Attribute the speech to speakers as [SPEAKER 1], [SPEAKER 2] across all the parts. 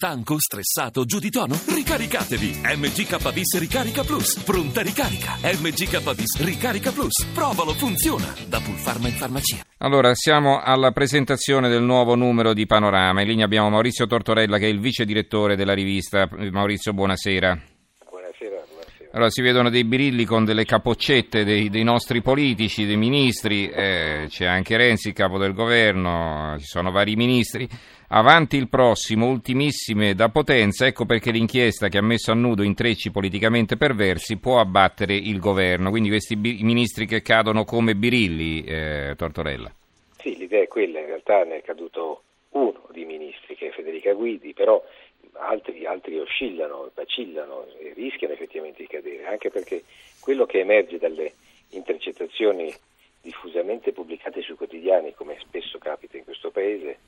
[SPEAKER 1] Stanco, stressato, giù di tono? Ricaricatevi! MGK Bis Ricarica Plus. Pronta ricarica. MGK Bis Ricarica Plus. Provalo, funziona. Da Pulpharma in farmacia.
[SPEAKER 2] Allora, siamo alla presentazione del nuovo numero di Panorama. In linea abbiamo Maurizio Tortorella che è il vice direttore della rivista. Maurizio, buonasera. Allora, si vedono dei birilli con delle capoccette dei, dei nostri politici, dei ministri, eh, c'è anche Renzi, capo del governo, ci sono vari ministri. Avanti il prossimo, ultimissime da potenza, ecco perché l'inchiesta che ha messo a nudo intrecci politicamente perversi può abbattere il governo. Quindi questi bi- ministri che cadono come birilli, eh, Tortorella.
[SPEAKER 3] Sì, l'idea è quella, in realtà ne è caduto uno di ministri che è Federica Guidi, però altri, altri oscillano, vacillano e rischiano effettivamente di cadere, anche perché quello che emerge dalle intercettazioni diffusamente pubblicate sui quotidiani, come spesso capita in questo Paese,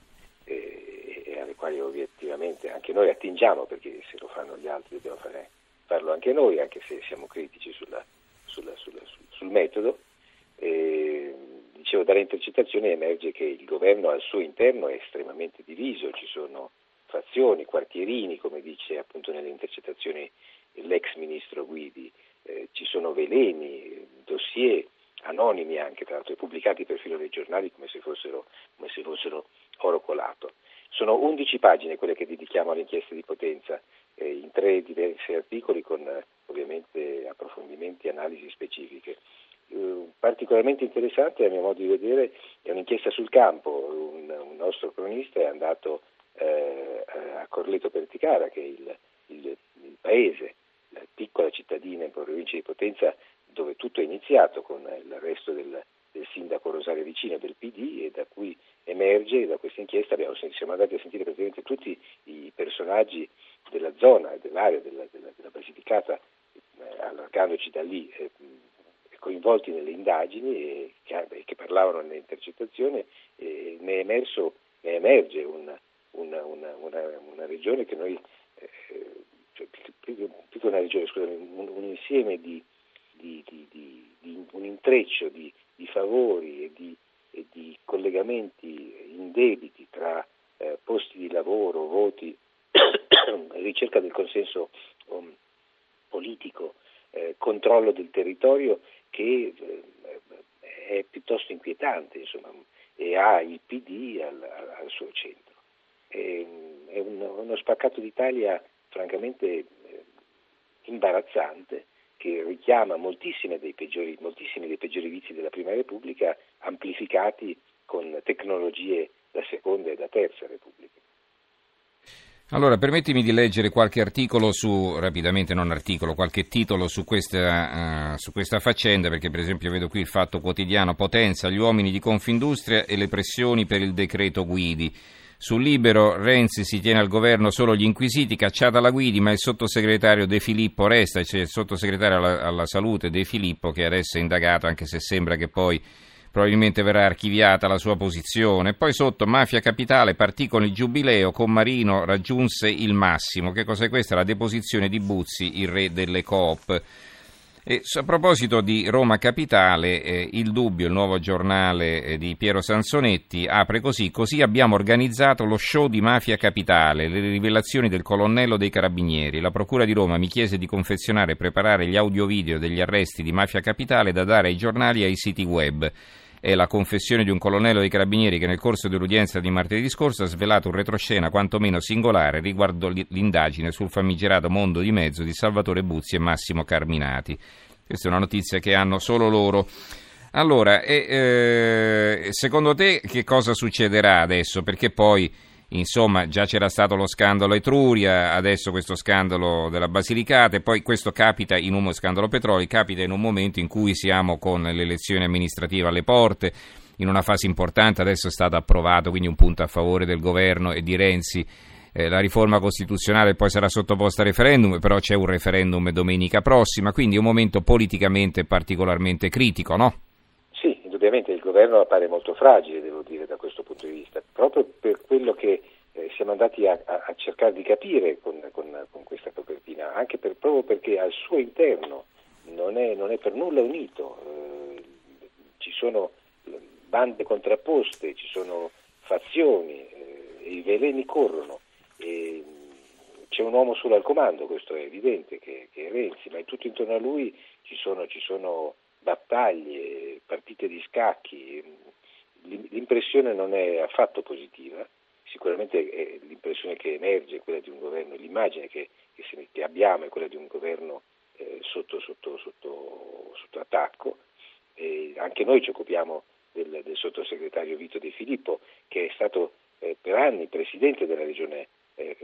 [SPEAKER 3] eh, e alle quali obiettivamente anche noi attingiamo, perché se lo fanno gli altri dobbiamo fare, farlo anche noi, anche se siamo critici sulla, sulla, sulla, sul, sul, metodo. Eh, dicevo, dalle intercettazioni emerge che il governo al suo interno è estremamente diviso, ci sono fazioni, quartierini, come dice appunto nelle intercettazioni l'ex ministro Guidi, eh, ci sono veleni, dossier anonimi anche, tra l'altro pubblicati per filo dei giornali come se fossero, come se fossero oro colato. Sono 11 pagine quelle che dedichiamo all'inchiesta di potenza, eh, in tre diversi articoli con eh, ovviamente approfondimenti e analisi specifiche. Uh, particolarmente interessante a mio modo di vedere è un'inchiesta sul campo, un, un nostro cronista è andato eh, a Corleto Perticara, che è il, il, il paese, la piccola cittadina in provincia di Potenza dove tutto è iniziato con l'arresto del, del sindaco Rosario Vicino del PD e da cui emerge, da questa inchiesta abbiamo, siamo andati a sentire praticamente tutti i personaggi della zona, dell'area della, della, della Basilicata, eh, allargandoci da lì, eh, coinvolti nelle indagini e che, che parlavano nelle intercettazioni, eh, ne, emerso, ne emerge una, regione che noi, eh, cioè, più, che una regione, scusami, un, un insieme di, di, di, di, un intreccio di, favori e di, e di collegamenti indebiti tra eh, posti di lavoro, voti, ricerca del consenso um, politico, eh, controllo del territorio che eh, è piuttosto inquietante insomma, e ha il PD al, al suo centro. Uno spaccato d'Italia francamente eh, imbarazzante che richiama moltissimi dei, peggiori, moltissimi dei peggiori vizi della Prima Repubblica amplificati con tecnologie da Seconda e da Terza Repubblica.
[SPEAKER 2] Allora, permettimi di leggere qualche articolo su, rapidamente non articolo, qualche titolo su questa, uh, su questa, faccenda, perché per esempio vedo qui il fatto quotidiano Potenza, gli uomini di Confindustria e le pressioni per il decreto Guidi. Sul libero Renzi si tiene al governo solo gli inquisiti, cacciata la Guidi, ma il sottosegretario De Filippo resta, cioè il sottosegretario alla, alla salute De Filippo che adesso è indagato, anche se sembra che poi probabilmente verrà archiviata la sua posizione. Poi sotto Mafia Capitale partì con il giubileo, con Marino raggiunse il massimo. Che cos'è questa? La deposizione di Buzzi, il re delle coop. E a proposito di Roma Capitale, eh, il dubbio, il nuovo giornale eh, di Piero Sansonetti, apre così, così abbiamo organizzato lo show di Mafia Capitale, le rivelazioni del colonnello dei carabinieri. La Procura di Roma mi chiese di confezionare e preparare gli audio-video degli arresti di Mafia Capitale da dare ai giornali e ai siti web è la confessione di un colonnello dei carabinieri che nel corso dell'udienza di martedì scorso ha svelato un retroscena quantomeno singolare riguardo l'indagine sul famigerato mondo di mezzo di Salvatore Buzzi e Massimo Carminati. Questa è una notizia che hanno solo loro. Allora, eh, secondo te che cosa succederà adesso? Perché poi Insomma, già c'era stato lo scandalo Etruria, adesso questo scandalo della Basilicata e poi questo capita in un scandalo petroli, capita in un momento in cui siamo con le elezioni amministrative alle porte, in una fase importante, adesso è stato approvato, quindi un punto a favore del governo e di Renzi. Eh, la riforma costituzionale poi sarà sottoposta a referendum, però c'è un referendum domenica prossima, quindi è un momento politicamente particolarmente critico, no?
[SPEAKER 3] Sì, indubbiamente il governo appare molto fragile, devo dire, da questo punto di vista, proprio per quello che eh, siamo andati a, a, cercare di capire con, con, con questa copertina, anche per, proprio perché al suo interno non è, non è per nulla unito, eh, ci sono bande contrapposte, ci sono fazioni, eh, i veleni corrono. E, c'è un uomo solo al comando, questo è evidente, che, che è Renzi, ma tutto intorno a lui ci sono, ci sono battaglie, partite di scacchi, l'impressione non è affatto positiva, sicuramente l'impressione che emerge è quella di un governo, l'immagine che, che, se, che abbiamo è quella di un governo eh, sotto, sotto, sotto, sotto, attacco. E anche noi ci occupiamo del, del, sottosegretario Vito De Filippo, che è stato eh, per anni presidente della regione eh,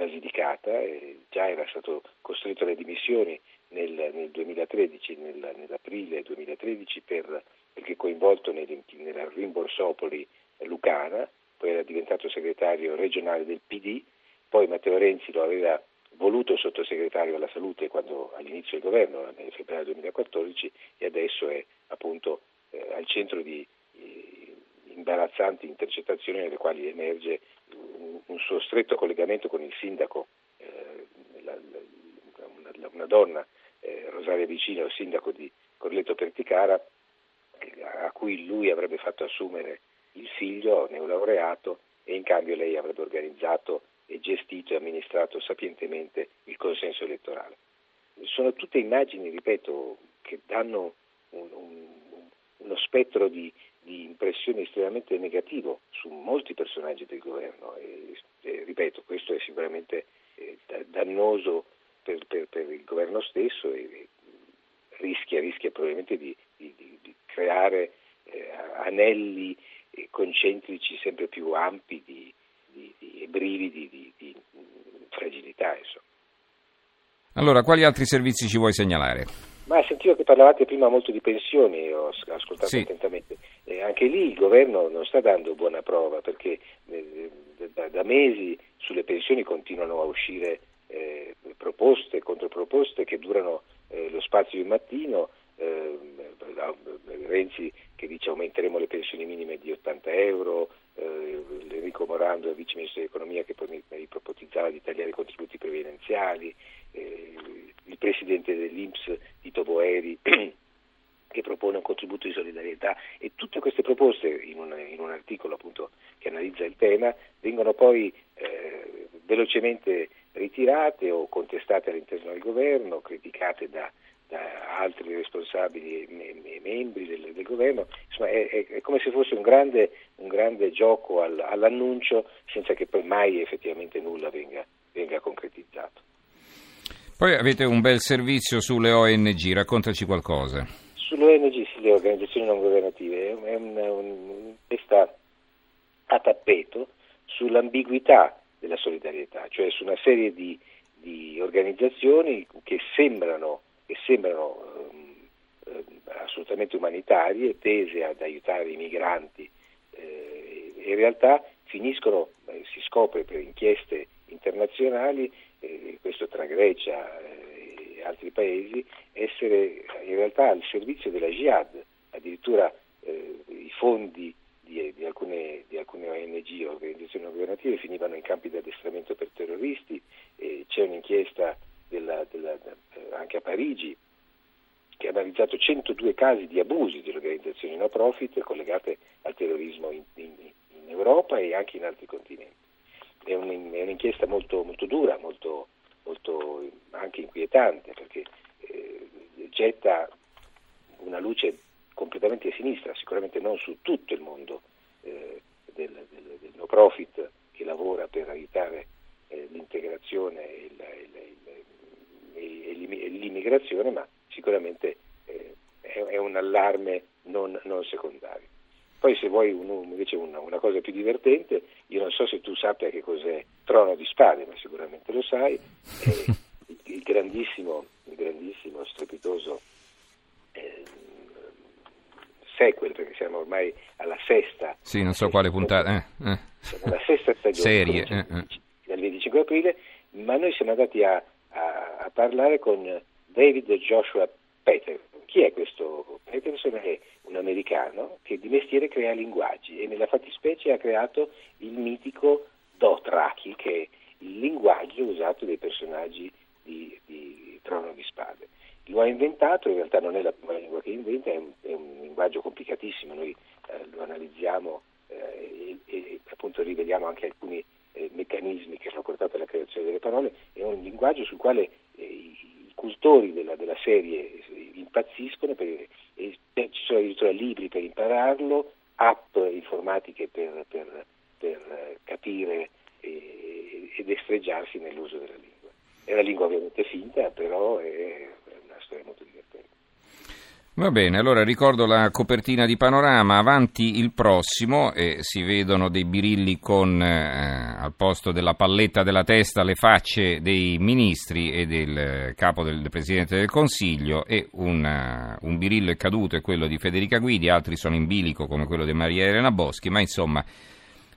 [SPEAKER 3] Basilicata, già era stato costretto alle dimissioni nel, nel 2013, nel, nell'aprile 2013, per, perché coinvolto nel, nella rimborsopoli lucana, poi era diventato segretario regionale del PD, poi Matteo Renzi lo aveva voluto sottosegretario alla salute quando, all'inizio del governo, nel febbraio 2014, e adesso è appunto eh, al centro di eh, imbarazzanti intercettazioni nelle quali emerge un, un, suo stretto collegamento con il sindaco, eh, la, la, una, una, donna, eh, Rosaria Vicino, sindaco di Corletto Perticara, a cui lui avrebbe fatto assumere il figlio neolaureato e in cambio lei avrebbe organizzato e gestito e amministrato sapientemente il consenso elettorale. Sono tutte immagini, ripeto, che danno un, un, uno spettro di, di, impressione estremamente negativo su molti personaggi del governo e, e ripeto, questo è sicuramente eh, dannoso per, per, per, il governo stesso e rischia, rischia probabilmente di creare eh, anelli concentrici sempre più ampi di, di, di, e brividi di, di fragilità. Insomma.
[SPEAKER 2] Allora, quali altri servizi ci vuoi segnalare?
[SPEAKER 3] Ma sentivo che parlavate prima molto di pensioni, ho ascoltato sì. attentamente. Eh, anche lì il governo non sta dando buona prova perché eh, da, da, mesi sulle pensioni continuano a uscire eh, proposte, controproposte che durano eh, lo spazio di un mattino. Eh, Renzi che dice aumenteremo le pensioni minime di 80 euro, eh, Enrico Morando, il vice ministro dell'economia che ipotizzava di tagliare i contributi previdenziali, eh, il presidente dell'Inps Tito Boeri che propone un contributo di solidarietà. E tutte queste proposte in un, in un articolo appunto che analizza il tema vengono poi eh, velocemente ritirate o contestate all'interno del governo, criticate da da altri responsabili e membri del, del governo, insomma è, è, è, come se fosse un grande, un grande gioco al, all'annuncio senza che poi mai effettivamente nulla venga, venga concretizzato.
[SPEAKER 2] Poi avete un bel servizio sulle ONG, raccontaci qualcosa.
[SPEAKER 3] Sulle ONG, sì, le organizzazioni non governative, è una, un, questa a tappeto sull'ambiguità della solidarietà, cioè su una serie di, di organizzazioni che sembrano che sembrano eh, assolutamente umanitarie, tese ad aiutare i migranti, eh, in realtà finiscono, eh, si scopre per inchieste internazionali, eh, questo tra Grecia e altri paesi, essere in realtà al servizio della jihad, addirittura eh, i fondi di, di, alcune, di, alcune, ONG, organizzazioni governative, finivano in campi di addestramento per terroristi, c'è un'inchiesta anche a Parigi, che ha analizzato 102 casi di abusi di organizzazioni no profit collegate al terrorismo in, in, in Europa e anche in altri continenti. È, un, è un'inchiesta molto, molto dura, molto, molto, anche inquietante, perché eh, getta una luce completamente a sinistra, sicuramente non su tutto il mondo eh, del, del, del, no profit che lavora per aiutare eh, l'integrazione e il, il, l'immigrazione, ma sicuramente eh, è, è, un allarme non, non, secondario. Poi se vuoi un, invece una, una, cosa più divertente, io non so se tu sappia che cos'è Trono di Spade, ma sicuramente lo sai, è il, il, grandissimo, il grandissimo, strepitoso eh, sequel, perché siamo ormai alla sesta.
[SPEAKER 2] Sì, non so quale puntata. Eh,
[SPEAKER 3] eh. Alla sesta stagione.
[SPEAKER 2] Serie. Eh, eh.
[SPEAKER 3] Dal 25 aprile, ma noi siamo andati a a, parlare con David Joshua Peterson. Chi è questo? Peterson è un americano che di mestiere crea linguaggi e nella fattispecie ha creato il mitico Dothraki, che è il linguaggio usato dai personaggi di, di Trono di Spade. Lo ha inventato, in realtà non è la prima lingua che inventa, è un, è un linguaggio complicatissimo, noi eh, lo analizziamo eh, e, e, appunto riveliamo anche alcuni eh, meccanismi che hanno portato alla creazione delle parole, è un linguaggio sul quale eh, i cultori della, della serie impazziscono perché ci sono addirittura libri per impararlo, app informatiche per, per, per capire e, ed estreggiarsi nell'uso della lingua. È una lingua ovviamente finta, però è una storia molto divertente.
[SPEAKER 2] Va bene, allora ricordo la copertina di Panorama, avanti il prossimo e si vedono dei birilli con eh, al posto della palletta della testa le facce dei ministri e del capo del, del Presidente del Consiglio e un, uh, un birillo è caduto è quello di Federica Guidi, altri sono in bilico come quello di Maria Elena Boschi, ma insomma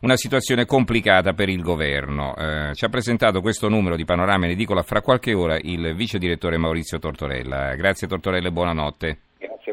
[SPEAKER 2] una situazione complicata per il governo. Eh, ci ha presentato questo numero di Panorama in edicola fra qualche ora il vice direttore Maurizio Tortorella. Grazie Tortorella e buonanotte.
[SPEAKER 3] Grazie a voi, buonanotte.